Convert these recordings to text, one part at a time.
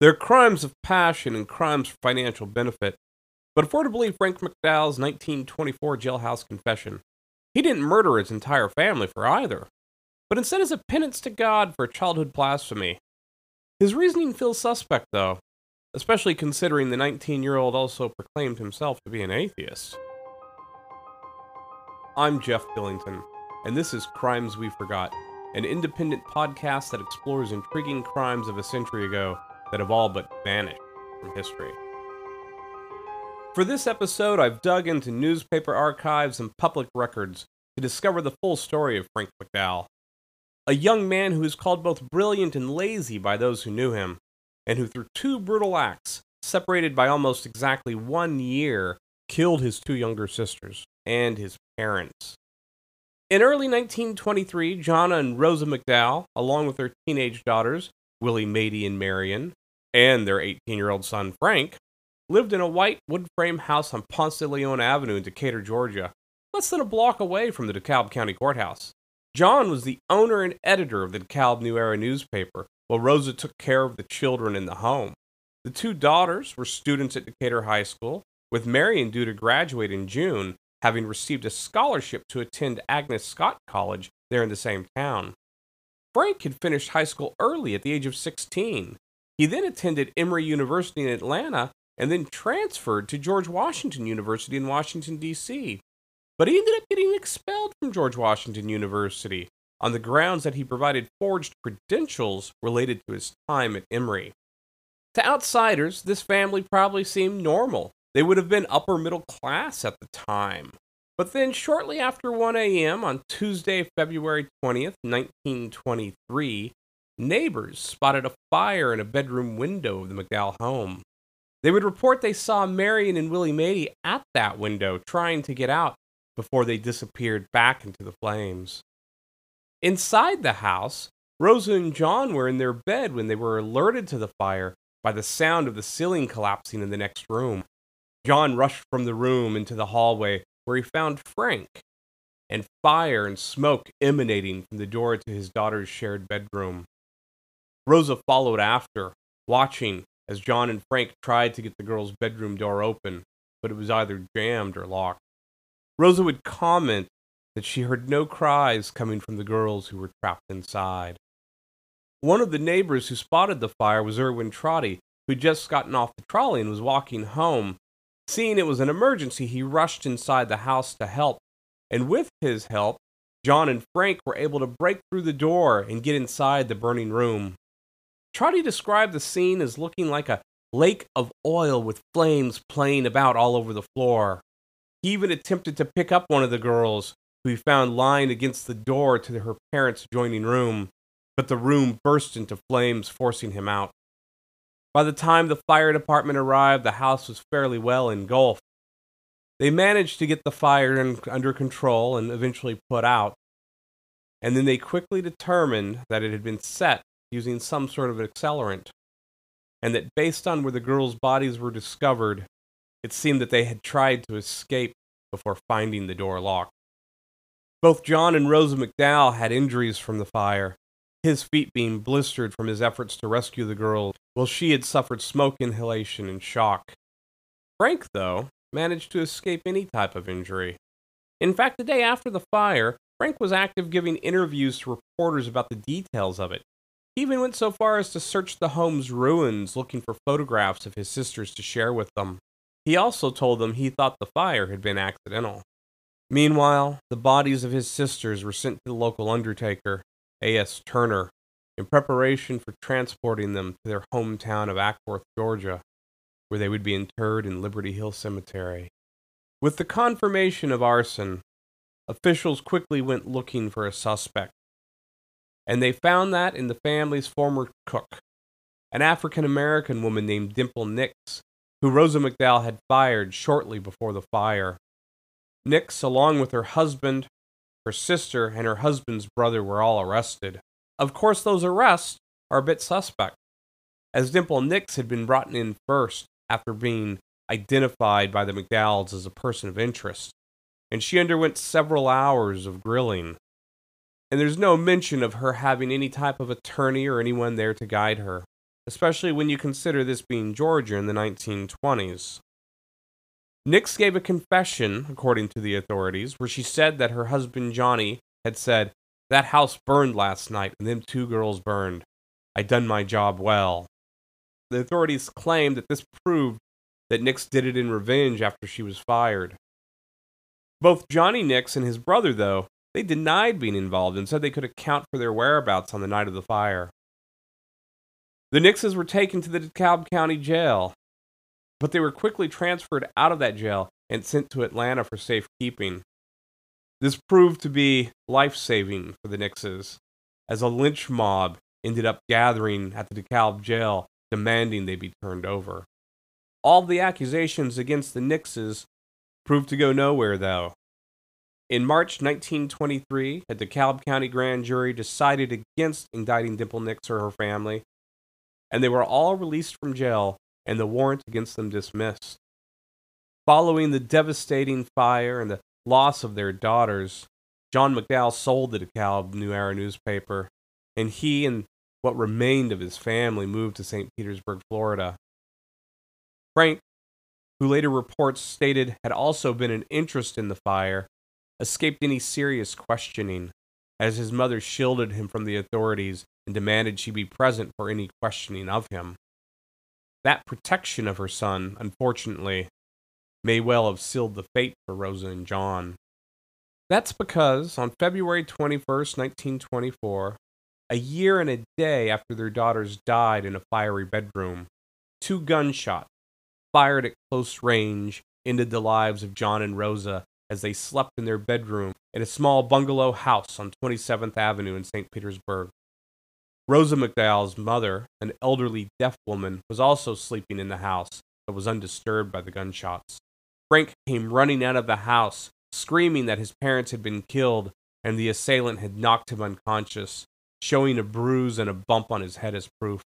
They're crimes of passion and crimes for financial benefit. But if we're to believe Frank McDowell's 1924 jailhouse confession, he didn't murder his entire family for either, but instead as a penance to God for childhood blasphemy. His reasoning feels suspect, though, especially considering the 19 year old also proclaimed himself to be an atheist. I'm Jeff Billington, and this is Crimes We Forgot, an independent podcast that explores intriguing crimes of a century ago that have all but vanished from history. For this episode, I've dug into newspaper archives and public records to discover the full story of Frank McDowell, a young man who is called both brilliant and lazy by those who knew him, and who, through two brutal acts, separated by almost exactly one year, killed his two younger sisters and his parents. In early 1923, Jonna and Rosa McDowell, along with their teenage daughters, Willie Mady and Marion, and their 18 year old son Frank, lived in a white wood frame house on Ponce de Leon Avenue in Decatur, Georgia, less than a block away from the DeKalb County Courthouse. John was the owner and editor of the DeKalb New Era newspaper, while Rosa took care of the children in the home. The two daughters were students at Decatur High School, with Marion due to graduate in June, having received a scholarship to attend Agnes Scott College there in the same town. Frank had finished high school early at the age of 16. He then attended Emory University in Atlanta and then transferred to George Washington University in Washington, D.C. But he ended up getting expelled from George Washington University on the grounds that he provided forged credentials related to his time at Emory. To outsiders, this family probably seemed normal. They would have been upper middle class at the time. But then, shortly after 1 a.m. on Tuesday, February 20th, 1923, neighbors spotted a fire in a bedroom window of the McDowell home. They would report they saw Marion and Willie Mady at that window trying to get out before they disappeared back into the flames. Inside the house, Rosa and John were in their bed when they were alerted to the fire by the sound of the ceiling collapsing in the next room. John rushed from the room into the hallway where he found Frank and fire and smoke emanating from the door to his daughter's shared bedroom. Rosa followed after, watching as John and Frank tried to get the girl's bedroom door open, but it was either jammed or locked. Rosa would comment that she heard no cries coming from the girls who were trapped inside. One of the neighbors who spotted the fire was Irwin Trotty, who'd just gotten off the trolley and was walking home. Seeing it was an emergency, he rushed inside the house to help, and with his help, John and Frank were able to break through the door and get inside the burning room. Trotty described the scene as looking like a lake of oil with flames playing about all over the floor. He even attempted to pick up one of the girls, who he found lying against the door to her parents' adjoining room, but the room burst into flames, forcing him out. By the time the fire department arrived, the house was fairly well engulfed. They managed to get the fire under control and eventually put out. And then they quickly determined that it had been set using some sort of accelerant, and that based on where the girls' bodies were discovered, it seemed that they had tried to escape before finding the door locked. Both John and Rosa McDowell had injuries from the fire, his feet being blistered from his efforts to rescue the girl, while she had suffered smoke inhalation and shock. Frank, though, managed to escape any type of injury. In fact, the day after the fire, Frank was active giving interviews to reporters about the details of it, he even went so far as to search the home's ruins looking for photographs of his sisters to share with them. He also told them he thought the fire had been accidental. Meanwhile, the bodies of his sisters were sent to the local undertaker, A.S. Turner, in preparation for transporting them to their hometown of Acworth, Georgia, where they would be interred in Liberty Hill Cemetery. With the confirmation of arson, officials quickly went looking for a suspect and they found that in the family's former cook, an African American woman named Dimple Nix, who Rosa McDowell had fired shortly before the fire. Nix, along with her husband, her sister, and her husband's brother, were all arrested. Of course, those arrests are a bit suspect, as Dimple Nix had been brought in first after being identified by the McDowells as a person of interest, and she underwent several hours of grilling and there's no mention of her having any type of attorney or anyone there to guide her. especially when you consider this being Georgia in the 1920s. Nix gave a confession, according to the authorities, where she said that her husband Johnny had said, That house burned last night, and them two girls burned. I done my job well. The authorities claimed that this proved that Nix did it in revenge after she was fired. Both Johnny Nix and his brother, though, they denied being involved and said they could account for their whereabouts on the night of the fire. The Nixes were taken to the DeKalb County Jail, but they were quickly transferred out of that jail and sent to Atlanta for safekeeping. This proved to be life saving for the Nixes, as a lynch mob ended up gathering at the DeKalb jail demanding they be turned over. All the accusations against the Nixes proved to go nowhere, though. In March 1923, a DeKalb County grand jury decided against indicting Dimple Nix or her family, and they were all released from jail and the warrant against them dismissed. Following the devastating fire and the loss of their daughters, John McDowell sold the DeKalb New Era newspaper, and he and what remained of his family moved to St. Petersburg, Florida. Frank, who later reports stated had also been an interest in the fire, escaped any serious questioning, as his mother shielded him from the authorities and demanded she be present for any questioning of him. That protection of her son, unfortunately, may well have sealed the fate for Rosa and John. That's because on February 21st, 1924, a year and a day after their daughters died in a fiery bedroom, two gunshots fired at close range ended the lives of John and Rosa as they slept in their bedroom in a small bungalow house on 27th Avenue in St. Petersburg. Rosa McDowell's mother, an elderly deaf woman, was also sleeping in the house but was undisturbed by the gunshots. Frank came running out of the house, screaming that his parents had been killed and the assailant had knocked him unconscious, showing a bruise and a bump on his head as proof.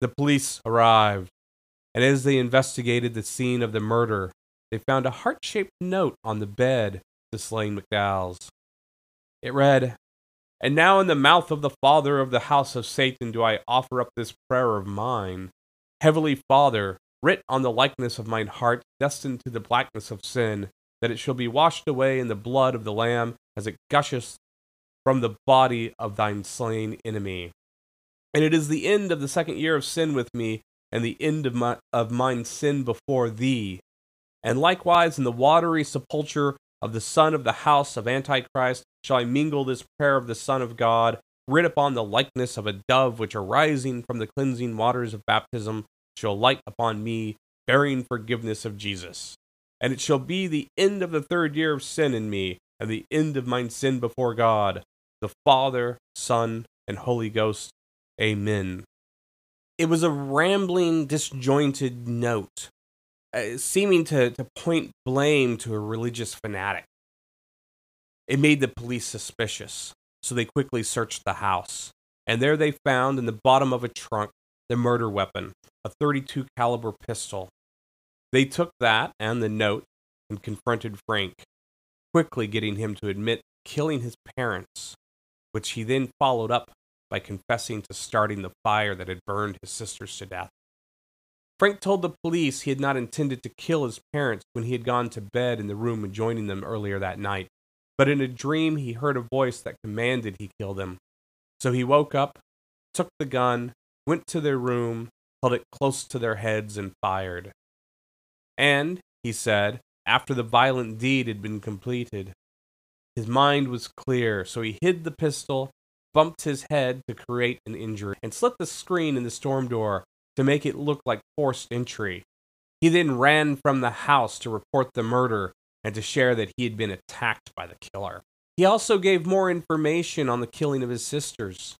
The police arrived, and as they investigated the scene of the murder, they found a heart shaped note on the bed of the slain McDowells. It read, And now in the mouth of the Father of the house of Satan do I offer up this prayer of mine. Heavenly Father, writ on the likeness of mine heart, destined to the blackness of sin, that it shall be washed away in the blood of the Lamb as it gusheth from the body of thine slain enemy. And it is the end of the second year of sin with me, and the end of, my, of mine sin before thee. And likewise in the watery sepulchre of the son of the house of Antichrist shall I mingle this prayer of the Son of God, writ upon the likeness of a dove which arising from the cleansing waters of baptism shall light upon me, bearing forgiveness of Jesus. And it shall be the end of the third year of sin in me, and the end of mine sin before God, the Father, Son, and Holy Ghost. Amen. It was a rambling, disjointed note, uh, seeming to, to point blame to a religious fanatic. It made the police suspicious, so they quickly searched the house. And there they found in the bottom of a trunk the murder weapon, a 32 caliber pistol. They took that and the note and confronted Frank, quickly getting him to admit killing his parents which he then followed up by confessing to starting the fire that had burned his sisters to death. Frank told the police he had not intended to kill his parents when he had gone to bed in the room adjoining them earlier that night, but in a dream he heard a voice that commanded he kill them. So he woke up, took the gun, went to their room, held it close to their heads, and fired. And, he said, after the violent deed had been completed, his mind was clear, so he hid the pistol, bumped his head to create an injury, and slit the screen in the storm door to make it look like forced entry. He then ran from the house to report the murder and to share that he had been attacked by the killer. He also gave more information on the killing of his sisters.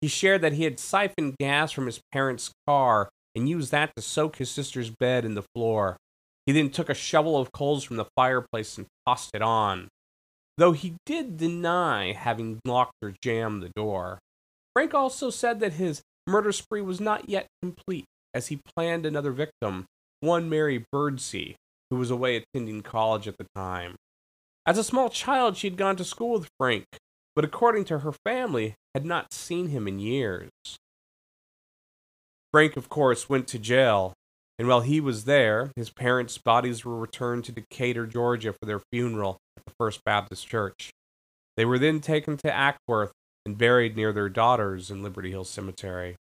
He shared that he had siphoned gas from his parents' car and used that to soak his sister's bed in the floor. He then took a shovel of coals from the fireplace and tossed it on though he did deny having locked or jammed the door. Frank also said that his murder spree was not yet complete, as he planned another victim, one Mary Birdsey, who was away attending college at the time. As a small child, she had gone to school with Frank, but according to her family, had not seen him in years. Frank, of course, went to jail, and while he was there, his parents' bodies were returned to Decatur, Georgia for their funeral at the First Baptist Church. They were then taken to Acworth and buried near their daughters in Liberty Hill Cemetery.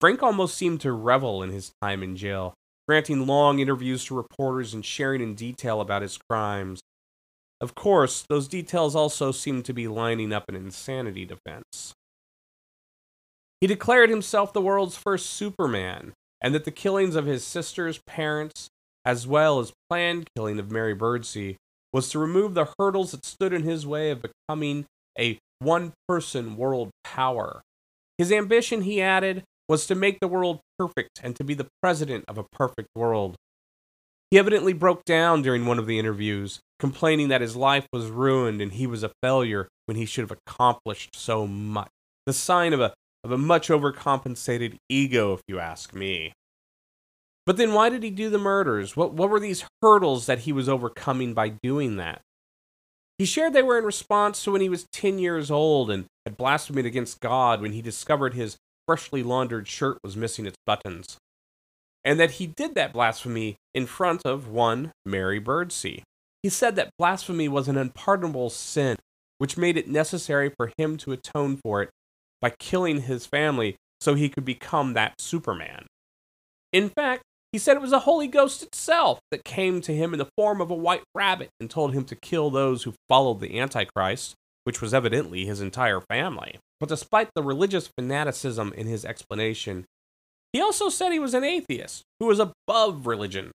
Frank almost seemed to revel in his time in jail, granting long interviews to reporters and sharing in detail about his crimes. Of course, those details also seemed to be lining up an insanity defense. He declared himself the world's first Superman, and that the killings of his sister's parents, as well as planned killing of Mary Birdsey, was to remove the hurdles that stood in his way of becoming a one person world power. His ambition, he added, was to make the world perfect and to be the president of a perfect world. He evidently broke down during one of the interviews, complaining that his life was ruined and he was a failure when he should have accomplished so much. The sign of a, of a much overcompensated ego, if you ask me. But then why did he do the murders? What, what were these hurdles that he was overcoming by doing that? He shared they were in response to when he was 10 years old and had blasphemed against God when he discovered his freshly laundered shirt was missing its buttons. And that he did that blasphemy in front of one Mary Birdsey. He said that blasphemy was an unpardonable sin, which made it necessary for him to atone for it by killing his family so he could become that Superman. In fact, he said it was the Holy Ghost itself that came to him in the form of a white rabbit and told him to kill those who followed the Antichrist, which was evidently his entire family. But despite the religious fanaticism in his explanation, he also said he was an atheist who was above religion.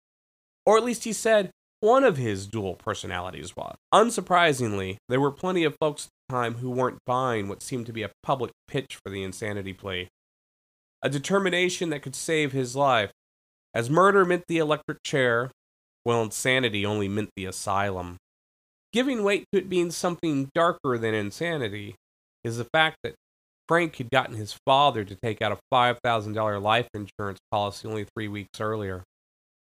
Or at least he said one of his dual personalities was. Unsurprisingly, there were plenty of folks at the time who weren't buying what seemed to be a public pitch for the insanity plea. A determination that could save his life as murder meant the electric chair, while insanity only meant the asylum. Giving weight to it being something darker than insanity is the fact that Frank had gotten his father to take out a $5,000 life insurance policy only three weeks earlier.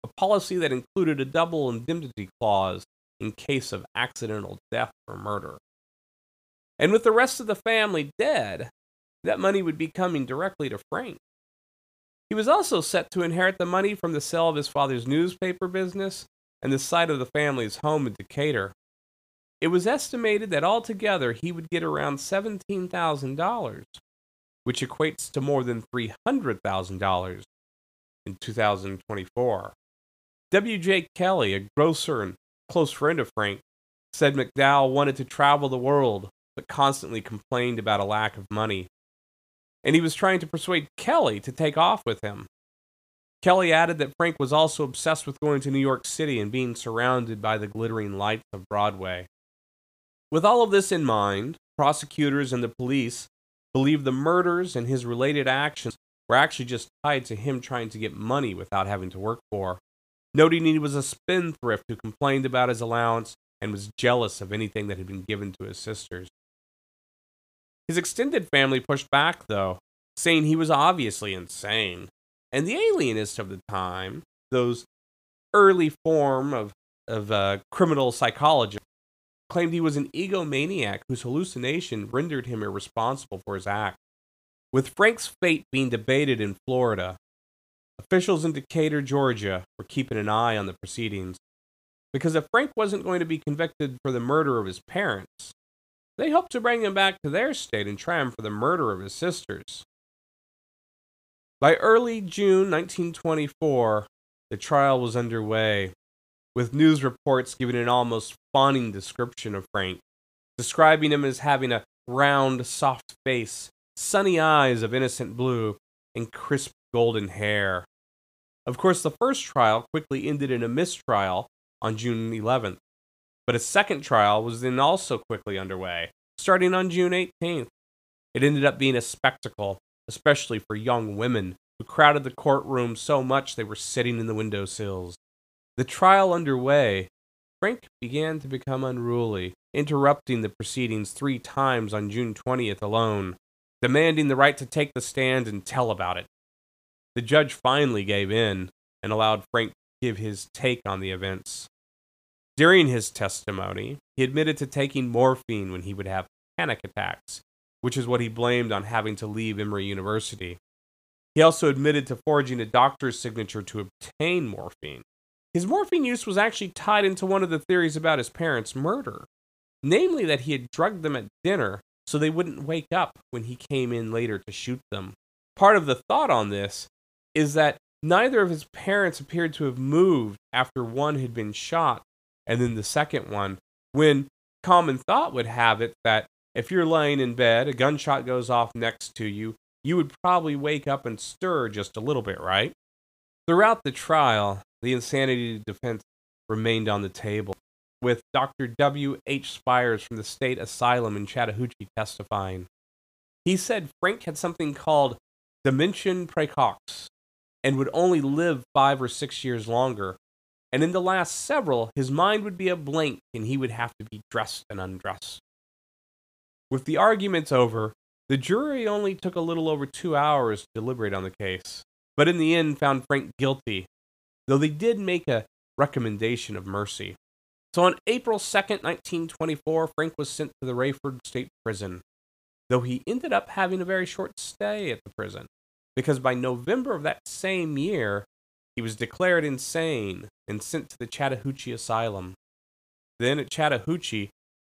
A policy that included a double indemnity clause in case of accidental death or murder. And with the rest of the family dead, that money would be coming directly to Frank. He was also set to inherit the money from the sale of his father's newspaper business and the site of the family's home in Decatur. It was estimated that altogether he would get around $17,000, which equates to more than $300,000 in 2024. W.J. Kelly, a grocer and close friend of Frank, said McDowell wanted to travel the world, but constantly complained about a lack of money and he was trying to persuade Kelly to take off with him. Kelly added that Frank was also obsessed with going to New York City and being surrounded by the glittering lights of Broadway. With all of this in mind, prosecutors and the police believed the murders and his related actions were actually just tied to him trying to get money without having to work for, noting he was a spendthrift who complained about his allowance and was jealous of anything that had been given to his sisters. His extended family pushed back, though, saying he was obviously insane. And the alienists of the time, those early form of, of uh, criminal psychology, claimed he was an egomaniac whose hallucination rendered him irresponsible for his act. With Frank's fate being debated in Florida, officials in Decatur, Georgia, were keeping an eye on the proceedings. Because if Frank wasn't going to be convicted for the murder of his parents, they hoped to bring him back to their state and try him for the murder of his sisters. By early June 1924, the trial was underway, with news reports giving an almost fawning description of Frank, describing him as having a round, soft face, sunny eyes of innocent blue, and crisp golden hair. Of course, the first trial quickly ended in a mistrial on June 11th. But a second trial was then also quickly underway, starting on June 18th. It ended up being a spectacle, especially for young women who crowded the courtroom so much they were sitting in the window sills. The trial underway, Frank began to become unruly, interrupting the proceedings three times on June 20th alone, demanding the right to take the stand and tell about it. The judge finally gave in and allowed Frank to give his take on the events. During his testimony, he admitted to taking morphine when he would have panic attacks, which is what he blamed on having to leave Emory University. He also admitted to forging a doctor's signature to obtain morphine. His morphine use was actually tied into one of the theories about his parents' murder, namely that he had drugged them at dinner so they wouldn't wake up when he came in later to shoot them. Part of the thought on this is that neither of his parents appeared to have moved after one had been shot and then the second one, when common thought would have it that if you're laying in bed, a gunshot goes off next to you, you would probably wake up and stir just a little bit, right? Throughout the trial, the insanity defense remained on the table, with Dr. W. H. Spires from the state asylum in Chattahoochee testifying. He said Frank had something called dementia praecox and would only live five or six years longer. And in the last several, his mind would be a blank and he would have to be dressed and undressed. With the arguments over, the jury only took a little over two hours to deliberate on the case, but in the end found Frank guilty, though they did make a recommendation of mercy. So on April 2nd, 1924, Frank was sent to the Raiford State Prison, though he ended up having a very short stay at the prison, because by November of that same year, he was declared insane and sent to the Chattahoochee Asylum. Then at Chattahoochee,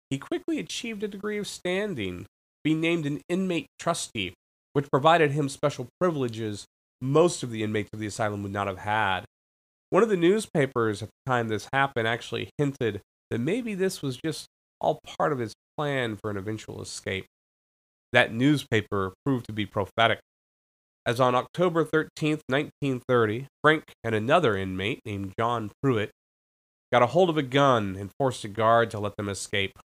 he quickly achieved a degree of standing, being named an inmate trustee, which provided him special privileges most of the inmates of the asylum would not have had. One of the newspapers at the time this happened actually hinted that maybe this was just all part of his plan for an eventual escape. That newspaper proved to be prophetic, as on October 13, 1930, Frank and another inmate named John Pruitt got a hold of a gun and forced a guard to let them escape.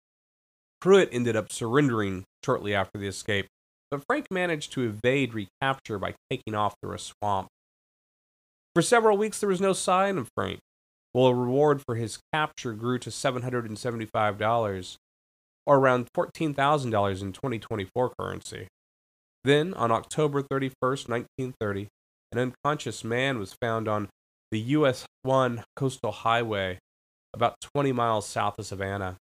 Pruitt ended up surrendering shortly after the escape, but Frank managed to evade recapture by taking off through a swamp. For several weeks, there was no sign of Frank, while a reward for his capture grew to $775, or around $14,000 in 2024 currency. Then, on October 31, 1930, an unconscious man was found on the US 1 coastal highway about 20 miles south of Savannah.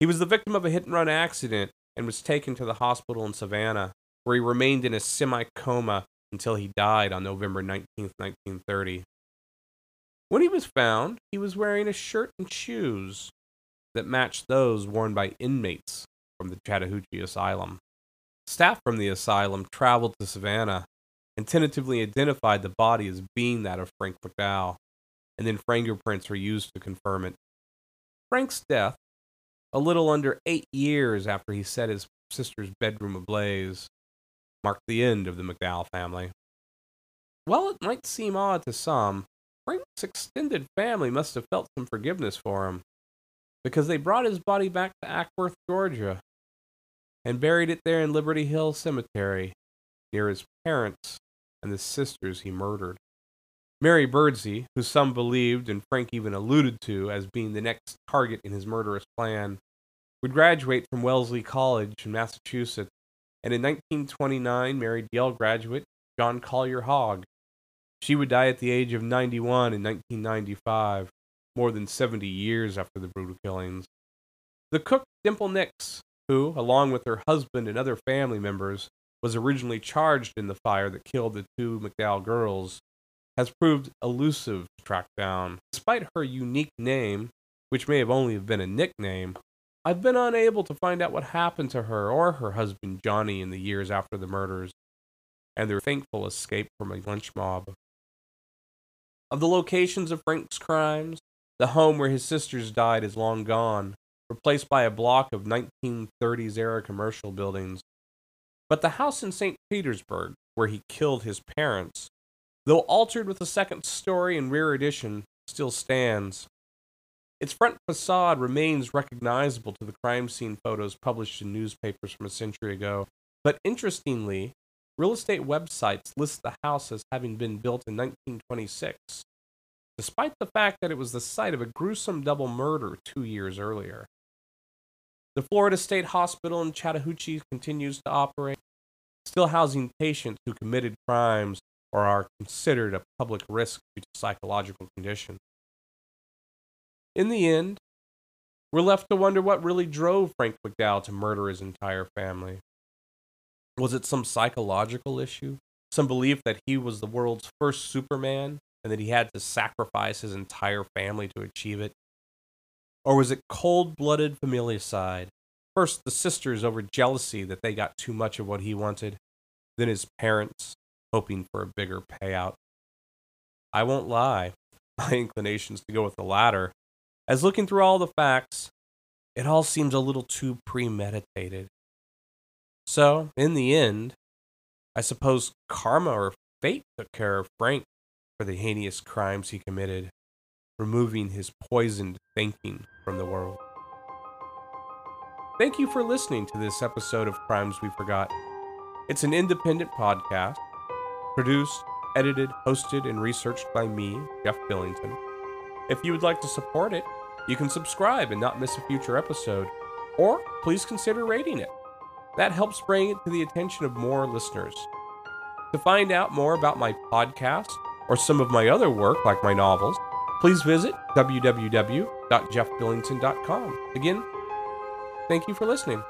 He was the victim of a hit and run accident and was taken to the hospital in Savannah, where he remained in a semi coma until he died on November 19, 1930. When he was found, he was wearing a shirt and shoes that matched those worn by inmates from the Chattahoochee Asylum. Staff from the asylum traveled to Savannah and tentatively identified the body as being that of Frank McDowell, and then fingerprints were used to confirm it. Frank's death a little under eight years after he set his sister's bedroom ablaze, marked the end of the McDowell family. While it might seem odd to some, Frank's extended family must have felt some forgiveness for him, because they brought his body back to Acworth, Georgia, and buried it there in Liberty Hill Cemetery, near his parents and the sisters he murdered. Mary Birdsey, who some believed and Frank even alluded to as being the next target in his murderous plan, would graduate from Wellesley College in Massachusetts, and in 1929 married Yale graduate John Collier Hogg. She would die at the age of 91 in 1995, more than 70 years after the brutal killings. The cook Dimple Nix, who, along with her husband and other family members, was originally charged in the fire that killed the two McDowell girls, has proved elusive to track down. Despite her unique name, which may have only been a nickname, I've been unable to find out what happened to her or her husband Johnny in the years after the murders and their thankful escape from a lynch mob. Of the locations of Frank's crimes, the home where his sisters died is long gone, replaced by a block of 1930s era commercial buildings. But the house in St. Petersburg, where he killed his parents, though altered with a second story and rear addition, still stands. Its front facade remains recognizable to the crime scene photos published in newspapers from a century ago, but interestingly, real estate websites list the house as having been built in 1926, despite the fact that it was the site of a gruesome double murder two years earlier. The Florida State Hospital in Chattahoochee continues to operate, still housing patients who committed crimes or are considered a public risk due to psychological conditions. In the end, we're left to wonder what really drove Frank McDowell to murder his entire family. Was it some psychological issue? Some belief that he was the world's first Superman and that he had to sacrifice his entire family to achieve it? Or was it cold blooded familicide? First, the sisters over jealousy that they got too much of what he wanted, then his parents hoping for a bigger payout. I won't lie, my inclination's to go with the latter, as looking through all the facts, it all seems a little too premeditated. So, in the end, I suppose karma or fate took care of Frank for the heinous crimes he committed, removing his poisoned thinking from the world. Thank you for listening to this episode of Crimes We Forgot. It's an independent podcast, produced, edited, hosted, and researched by me, Jeff Billington. If you would like to support it, you can subscribe and not miss a future episode, or please consider rating it. That helps bring it to the attention of more listeners. To find out more about my podcast or some of my other work, like my novels, please visit www.jeffbillington.com. Again, thank you for listening.